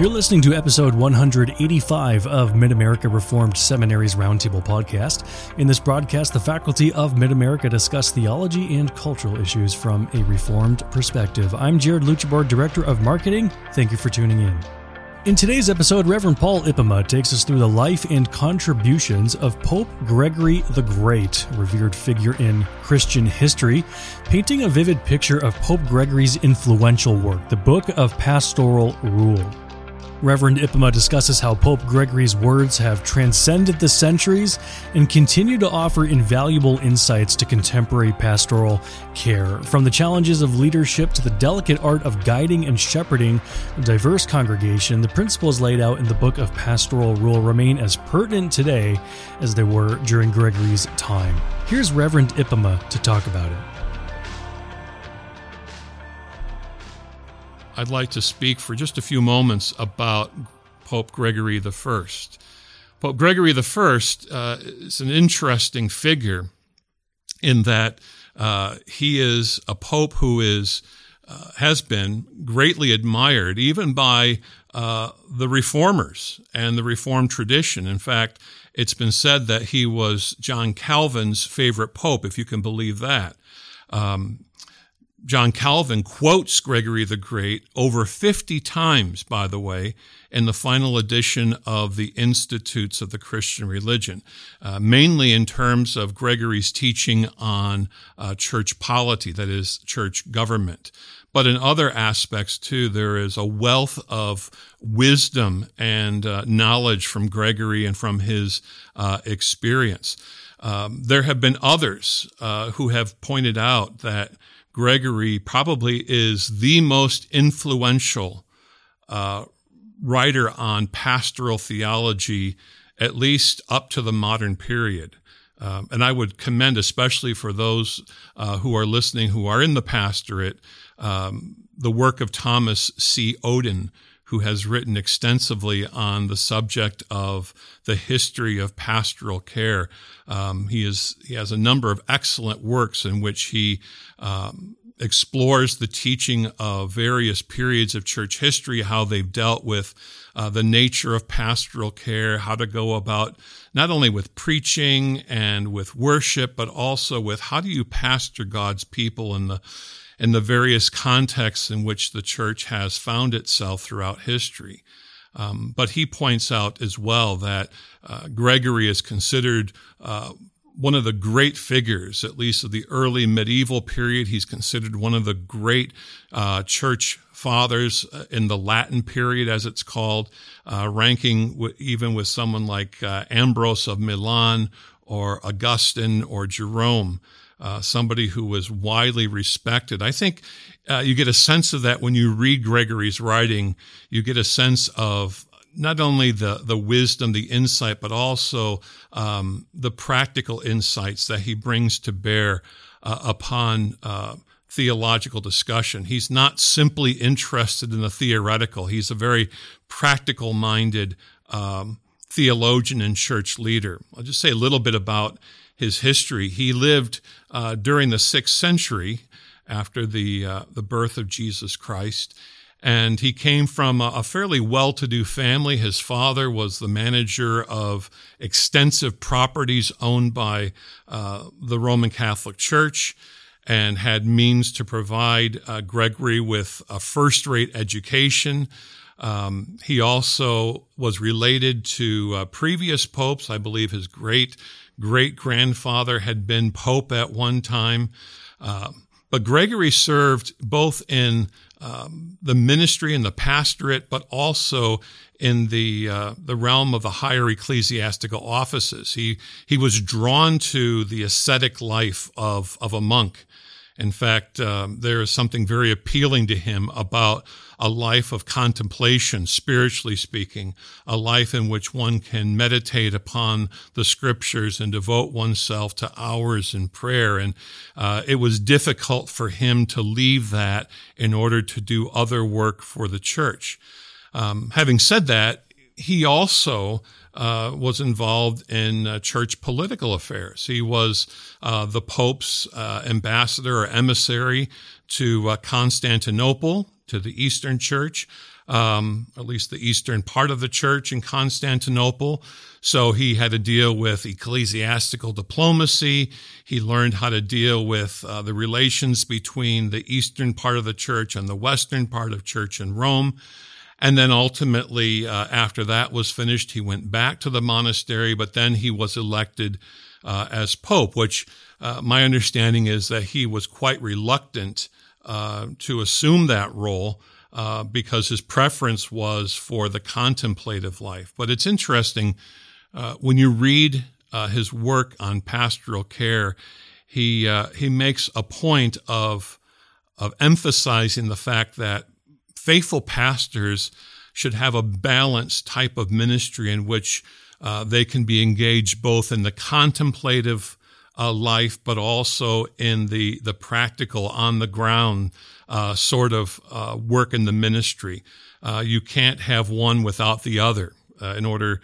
You're listening to episode 185 of Mid America Reformed Seminary's Roundtable podcast. In this broadcast, the faculty of Mid America discuss theology and cultural issues from a Reformed perspective. I'm Jared Luchabor, Director of Marketing. Thank you for tuning in. In today's episode, Reverend Paul Ipema takes us through the life and contributions of Pope Gregory the Great, revered figure in Christian history, painting a vivid picture of Pope Gregory's influential work, the Book of Pastoral Rule. Reverend Ipema discusses how Pope Gregory's words have transcended the centuries and continue to offer invaluable insights to contemporary pastoral care. From the challenges of leadership to the delicate art of guiding and shepherding a diverse congregation, the principles laid out in the Book of Pastoral Rule remain as pertinent today as they were during Gregory's time. Here's Reverend Ipema to talk about it. I'd like to speak for just a few moments about Pope Gregory I. Pope Gregory I uh, is an interesting figure in that uh, he is a pope who is uh, has been greatly admired even by uh, the reformers and the reformed tradition. In fact, it's been said that he was John Calvin's favorite pope, if you can believe that. Um, John Calvin quotes Gregory the Great over 50 times, by the way, in the final edition of the Institutes of the Christian Religion, uh, mainly in terms of Gregory's teaching on uh, church polity, that is, church government. But in other aspects too, there is a wealth of wisdom and uh, knowledge from Gregory and from his uh, experience. Um, there have been others uh, who have pointed out that Gregory probably is the most influential uh, writer on pastoral theology, at least up to the modern period. Um, and I would commend, especially for those uh, who are listening who are in the pastorate, um, the work of Thomas C. Oden, who has written extensively on the subject of the history of pastoral care. Um, he is he has a number of excellent works in which he um, explores the teaching of various periods of church history, how they've dealt with uh, the nature of pastoral care, how to go about not only with preaching and with worship, but also with how do you pastor God's people in the in the various contexts in which the church has found itself throughout history. Um, but he points out as well that uh, Gregory is considered uh, one of the great figures, at least of the early medieval period. He's considered one of the great uh, church fathers uh, in the Latin period, as it's called, uh, ranking w- even with someone like uh, Ambrose of Milan or Augustine or Jerome uh, somebody who was widely respected. I think uh, you get a sense of that when you read Gregory's writing. You get a sense of not only the the wisdom, the insight, but also um, the practical insights that he brings to bear uh, upon uh, theological discussion. He's not simply interested in the theoretical. He's a very practical minded um, theologian and church leader. I'll just say a little bit about his history. He lived uh, during the sixth century after the uh, the birth of Jesus Christ, and he came from a, a fairly well-to-do family. His father was the manager of extensive properties owned by uh, the Roman Catholic Church. And had means to provide uh, Gregory with a first rate education. Um, he also was related to uh, previous popes. I believe his great great grandfather had been pope at one time. Uh, but Gregory served both in um, the ministry and the pastorate, but also in the uh, the realm of the higher ecclesiastical offices. He he was drawn to the ascetic life of of a monk. In fact, um, there is something very appealing to him about a life of contemplation, spiritually speaking, a life in which one can meditate upon the scriptures and devote oneself to hours in prayer. And uh, it was difficult for him to leave that in order to do other work for the church. Um, having said that, he also uh, was involved in uh, church political affairs. He was uh, the Pope's uh, ambassador or emissary to uh, Constantinople, to the Eastern Church. um, at least the eastern part of the church in Constantinople. So he had to deal with ecclesiastical diplomacy. He learned how to deal with uh, the relations between the eastern part of the church and the western part of church in Rome. And then ultimately, uh, after that was finished, he went back to the monastery, but then he was elected uh, as pope, which uh, my understanding is that he was quite reluctant uh, to assume that role uh, because his preference was for the contemplative life. But it's interesting uh, when you read his work on pastoral care, he he makes a point of of emphasizing the fact that faithful pastors should have a balanced type of ministry in which uh, they can be engaged both in the contemplative uh, life, but also in the the practical, on the ground uh, sort of uh, work in the ministry. Uh, you can't have one without the other uh, in order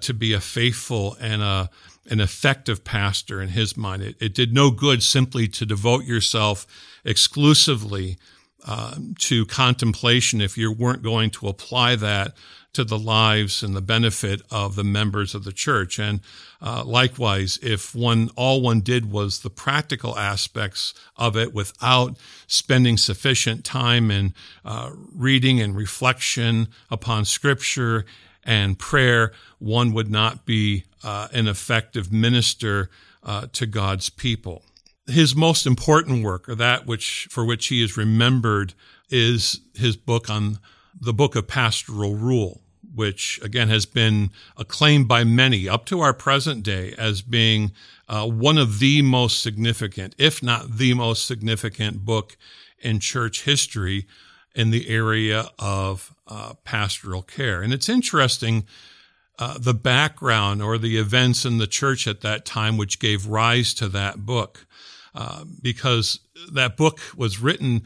to be a faithful and a an effective pastor in his mind. It, it did no good simply to devote yourself exclusively uh, to contemplation if you weren't going to apply that to the lives and the benefit of the members of the church. And uh, likewise, if one all one did was the practical aspects of it without spending sufficient time in uh, reading and reflection upon Scripture and prayer, one would not be uh, an effective minister uh, to God's people. His most important work, or that which for which he is remembered, is his book on the book of pastoral rule which again has been acclaimed by many up to our present day as being uh, one of the most significant, if not the most significant book in church history in the area of uh, pastoral care. And it's interesting uh, the background or the events in the church at that time which gave rise to that book. Uh, because that book was written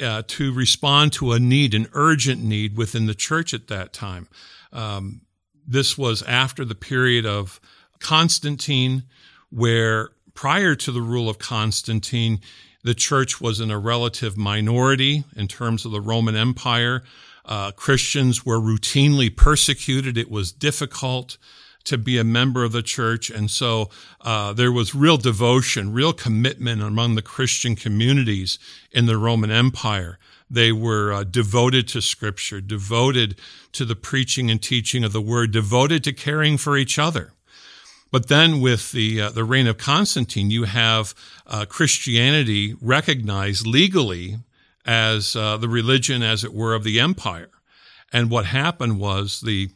uh, to respond to a need, an urgent need within the church at that time. Um, this was after the period of Constantine, where prior to the rule of Constantine, the church was in a relative minority in terms of the Roman Empire. Uh, Christians were routinely persecuted. It was difficult to be a member of the church. And so uh, there was real devotion, real commitment among the Christian communities in the Roman Empire. They were uh, devoted to Scripture, devoted to the preaching and teaching of the Word, devoted to caring for each other. But then, with the uh, the reign of Constantine, you have uh, Christianity recognized legally as uh, the religion, as it were, of the empire. And what happened was the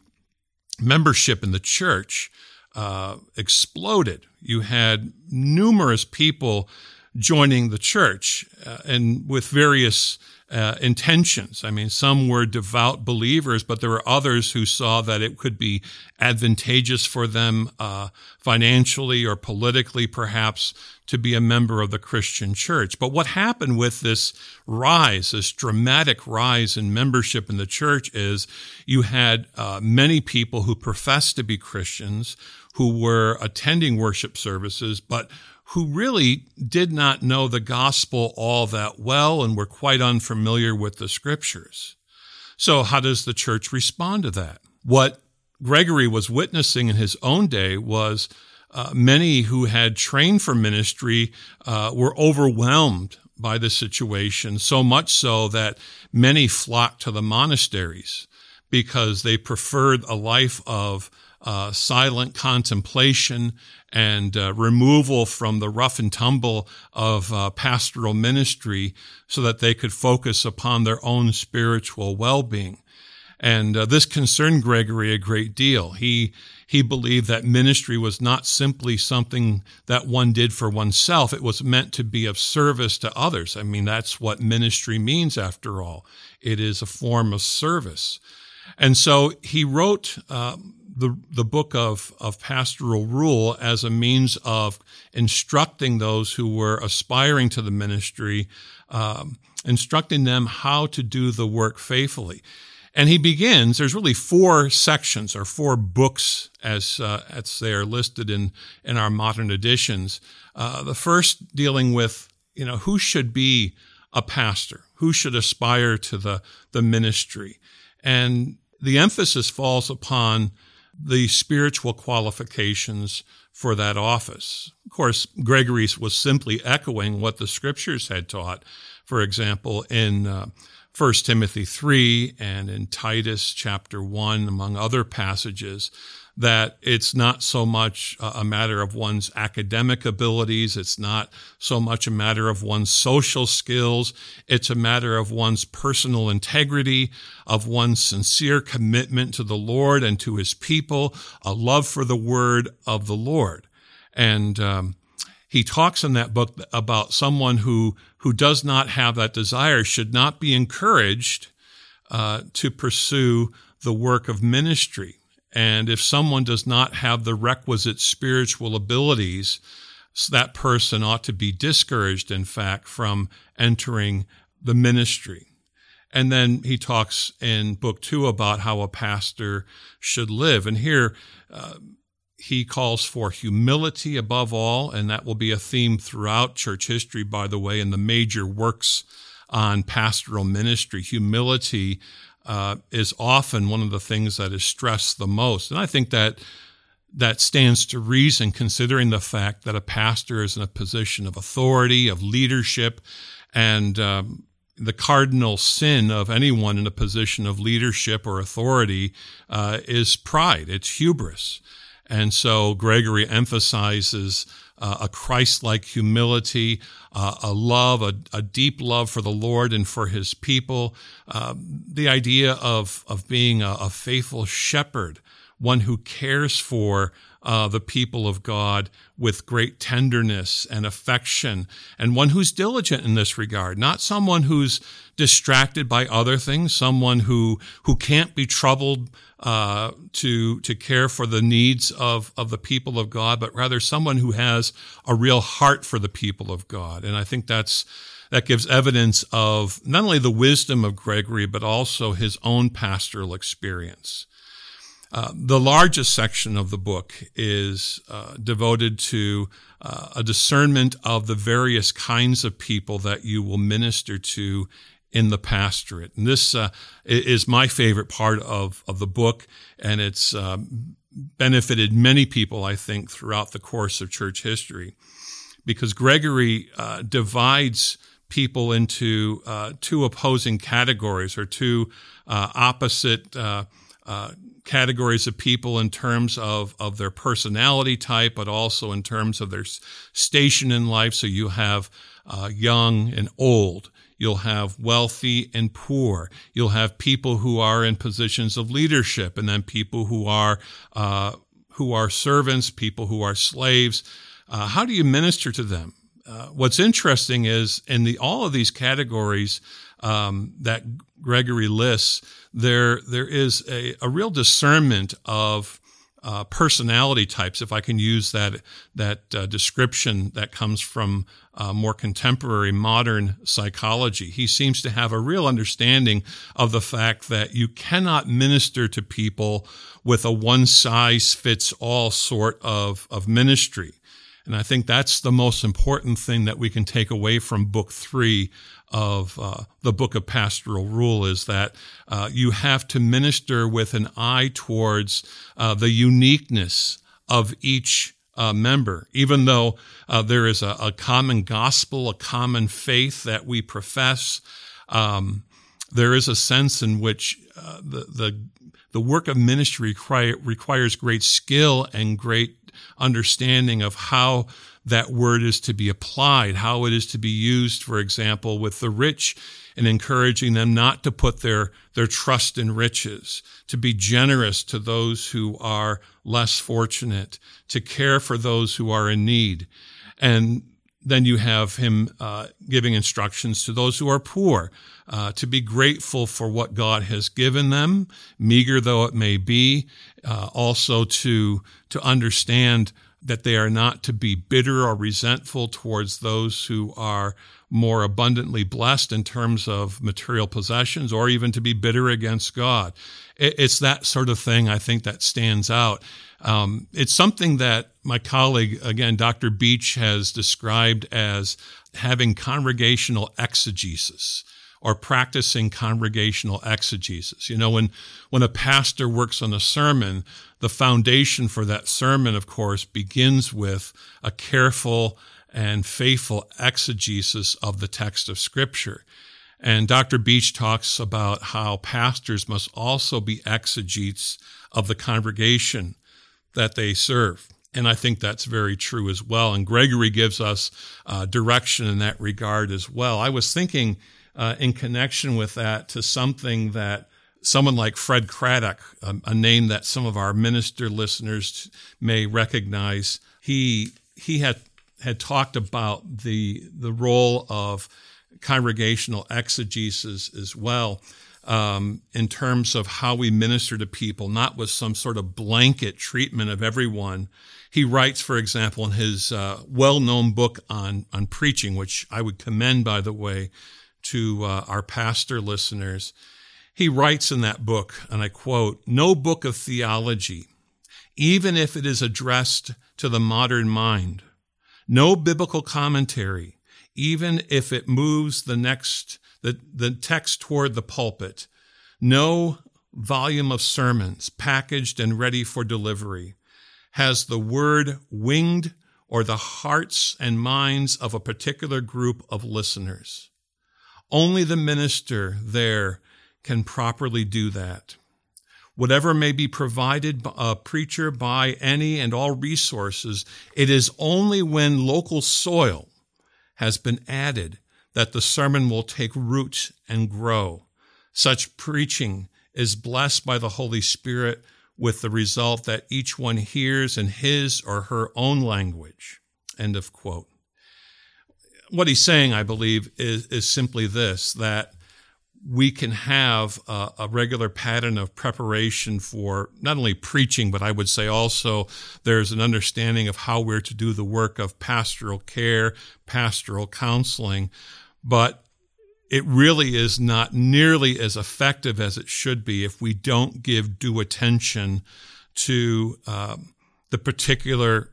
membership in the church uh, exploded. You had numerous people joining the church uh, and with various uh, intentions. I mean, some were devout believers, but there were others who saw that it could be advantageous for them uh, financially or politically, perhaps, to be a member of the Christian church. But what happened with this rise, this dramatic rise in membership in the church, is you had uh, many people who professed to be Christians who were attending worship services, but who really did not know the gospel all that well and were quite unfamiliar with the scriptures. So, how does the church respond to that? What Gregory was witnessing in his own day was uh, many who had trained for ministry uh, were overwhelmed by the situation, so much so that many flocked to the monasteries because they preferred a life of uh, silent contemplation and uh, removal from the rough and tumble of uh, pastoral ministry so that they could focus upon their own spiritual well-being. And uh, this concerned Gregory a great deal. He he believed that ministry was not simply something that one did for oneself. It was meant to be of service to others. I mean, that's what ministry means after all. It is a form of service. And so he wrote um, the, the book of, of pastoral rule as a means of instructing those who were aspiring to the ministry, um, instructing them how to do the work faithfully. And he begins, there's really four sections or four books as, uh, as they are listed in, in our modern editions. Uh, the first dealing with, you know, who should be a pastor? Who should aspire to the, the ministry? And the emphasis falls upon the spiritual qualifications for that office. Of course, Gregory was simply echoing what the scriptures had taught. For example, in uh, 1 Timothy 3 and in Titus chapter 1, among other passages, that it's not so much a matter of one's academic abilities. It's not so much a matter of one's social skills. It's a matter of one's personal integrity, of one's sincere commitment to the Lord and to his people, a love for the word of the Lord. And, um, he talks in that book about someone who who does not have that desire should not be encouraged uh, to pursue the work of ministry. And if someone does not have the requisite spiritual abilities, that person ought to be discouraged, in fact, from entering the ministry. And then he talks in book two about how a pastor should live. And here, uh, he calls for humility above all, and that will be a theme throughout church history, by the way, in the major works on pastoral ministry. Humility uh, is often one of the things that is stressed the most. And I think that that stands to reason considering the fact that a pastor is in a position of authority, of leadership, and um, the cardinal sin of anyone in a position of leadership or authority uh, is pride, it's hubris. And so Gregory emphasizes uh, a Christ like humility, uh, a love, a, a, deep love for the Lord and for his people, uh, the idea of, of being a, a, faithful shepherd, one who cares for uh, the people of God with great tenderness and affection, and one who's diligent in this regard, not someone who's distracted by other things, someone who who can't be troubled uh, to to care for the needs of of the people of God, but rather someone who has a real heart for the people of God. And I think that's that gives evidence of not only the wisdom of Gregory, but also his own pastoral experience. Uh, the largest section of the book is uh, devoted to uh, a discernment of the various kinds of people that you will minister to in the pastorate. And this uh, is my favorite part of, of the book, and it's um, benefited many people, I think, throughout the course of church history, because Gregory uh, divides people into uh, two opposing categories or two uh, opposite uh, uh, categories of people in terms of, of their personality type, but also in terms of their station in life. So you have young and old. You'll have wealthy and poor. You'll have people who are in positions of leadership, and then people who are uh, who are servants, people who are slaves. Uh, how do you minister to them? Uh, what's interesting is in the all of these categories um, that Gregory lists, there there is a, a real discernment of uh, personality types, if I can use that that uh, description that comes from uh, more contemporary modern psychology. He seems to have a real understanding of the fact that you cannot minister to people with a one size fits all sort of, of ministry. And I think that's the most important thing that we can take away from book three of uh, the book of pastoral rule is that uh, you have to minister with an eye towards uh, the uniqueness of each uh, member, even though uh, there is a, a, common gospel, a common faith that we profess. Um, there is a sense in which uh, the, the the work of ministry requires great skill and great understanding of how that word is to be applied, how it is to be used, for example, with the rich and encouraging them not to put their, their trust in riches, to be generous to those who are less fortunate, to care for those who are in need. And then you have him uh, giving instructions to those who are poor uh, to be grateful for what God has given them, meager though it may be. Uh, also to to understand that they are not to be bitter or resentful towards those who are more abundantly blessed in terms of material possessions, or even to be bitter against God. It's that sort of thing I think that stands out. Um, it's something that my colleague, again, Dr. Beach, has described as having congregational exegesis or practicing congregational exegesis. You know, when, when a pastor works on a sermon, the foundation for that sermon, of course, begins with a careful and faithful exegesis of the text of Scripture. And Dr. Beach talks about how pastors must also be exegetes of the congregation that they serve. And I think that's very true as well. And Gregory gives us uh, direction in that regard as well. I was thinking uh, in connection with that to something that someone like Fred Craddock, a, a name that some of our minister listeners may recognize, he he had had talked about the the role of congregational exegesis as well um, in terms of how we minister to people, not with some sort of blanket treatment of everyone. He writes, for example, in his uh, well-known book on on preaching, which I would commend, by the way, to uh, our pastor listeners. He writes in that book, and I quote: "No book of theology, even if it is addressed to the modern mind, no biblical commentary, even if it moves the next the, the text toward the pulpit. No volume of sermons packaged and ready for delivery has the word winged or the hearts and minds of a particular group of listeners. Only the minister there can properly do that. Whatever may be provided a preacher by any and all resources, it is only when local soil has been added that the sermon will take root and grow. Such preaching is blessed by the Holy Spirit with the result that each one hears in his or her own language. End of quote. What he's saying, I believe, is, is simply this that we can have a, a, regular pattern of preparation for not only preaching, but I would say also there's an understanding of how we're to do the work of pastoral care, pastoral counseling, but it really is not nearly as effective as it should be if we don't give due attention to um, the particular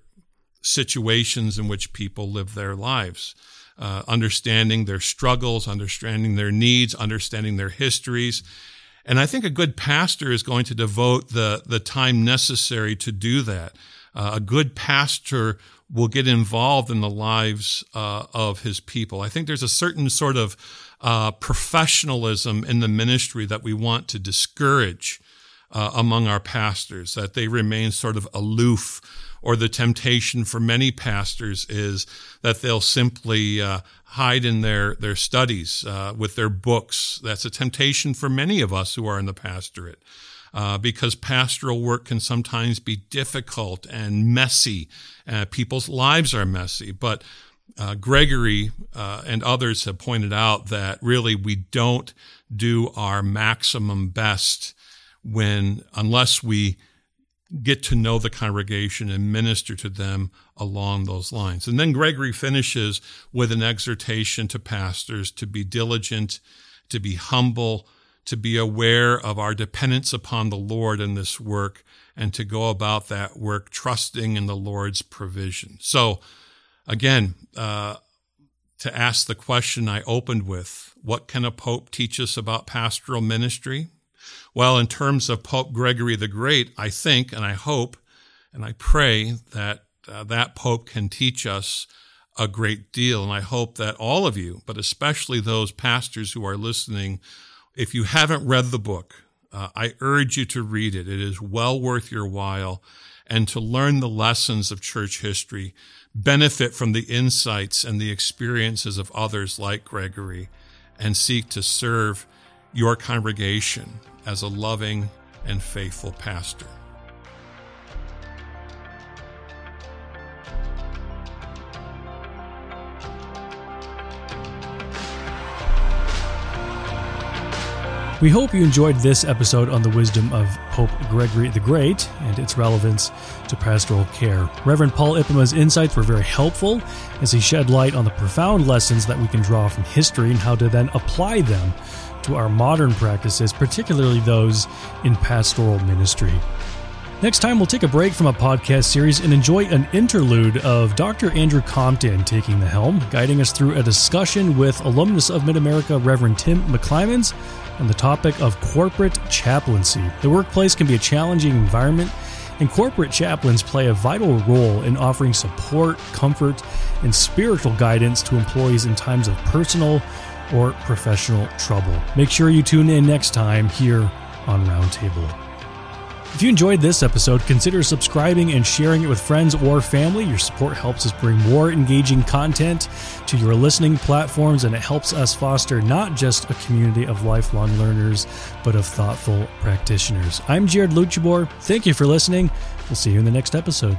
situations in which people live their lives. Uh, understanding their struggles, understanding their needs, understanding their histories. And I think a good pastor is going to devote the, the time necessary to do that. Uh, a good pastor will get involved in the lives uh, of his people. I think there's a certain sort of uh, professionalism in the ministry that we want to discourage uh, among our pastors, that they remain sort of aloof. Or the temptation for many pastors is that they'll simply uh, hide in their, their studies uh, with their books. That's a temptation for many of us who are in the pastorate uh, because pastoral work can sometimes be difficult and messy. Uh, people's lives are messy, but uh, Gregory uh, and others have pointed out that really we don't do our maximum best when, unless we get to know the congregation and minister to them along those lines. And then Gregory finishes with an exhortation to pastors to be diligent, to be humble, to be aware of our dependence upon the Lord in this work and to go about that work trusting in the Lord's provision. So, again, uh, to ask the question I opened with, what can a pope teach us about pastoral ministry? Well, in terms of Pope Gregory the Great, I think and I hope and I pray that uh, that pope can teach us a great deal. And I hope that all of you, but especially those pastors who are listening, if you haven't read the book, uh, I urge you to read it. It is well worth your while and to learn the lessons of church history, benefit from the insights and the experiences of others like Gregory, and seek to serve your congregation as a loving and faithful pastor. We hope you enjoyed this episode on the wisdom of Pope Gregory the Great and its relevance to pastoral care. Reverend Paul Ipema's insights were very helpful as he shed light on the profound lessons that we can draw from history and how to then apply them to our modern practices, particularly those in pastoral ministry. Next time, we'll take a break from a podcast series and enjoy an interlude of Dr. Andrew Compton taking the helm, guiding us through a discussion with alumnus of Mid America, Reverend Tim McClimans, on the topic of corporate chaplaincy. The workplace can be a challenging environment, and corporate chaplains play a vital role in offering support, comfort, and spiritual guidance to employees in times of personal or professional trouble. Make sure you tune in next time here on Roundtable. If you enjoyed this episode, consider subscribing and sharing it with friends or family. Your support helps us bring more engaging content to your listening platforms, and it helps us foster not just a community of lifelong learners, but of thoughtful practitioners. I'm Jared Luchabor. Thank you for listening. We'll see you in the next episode.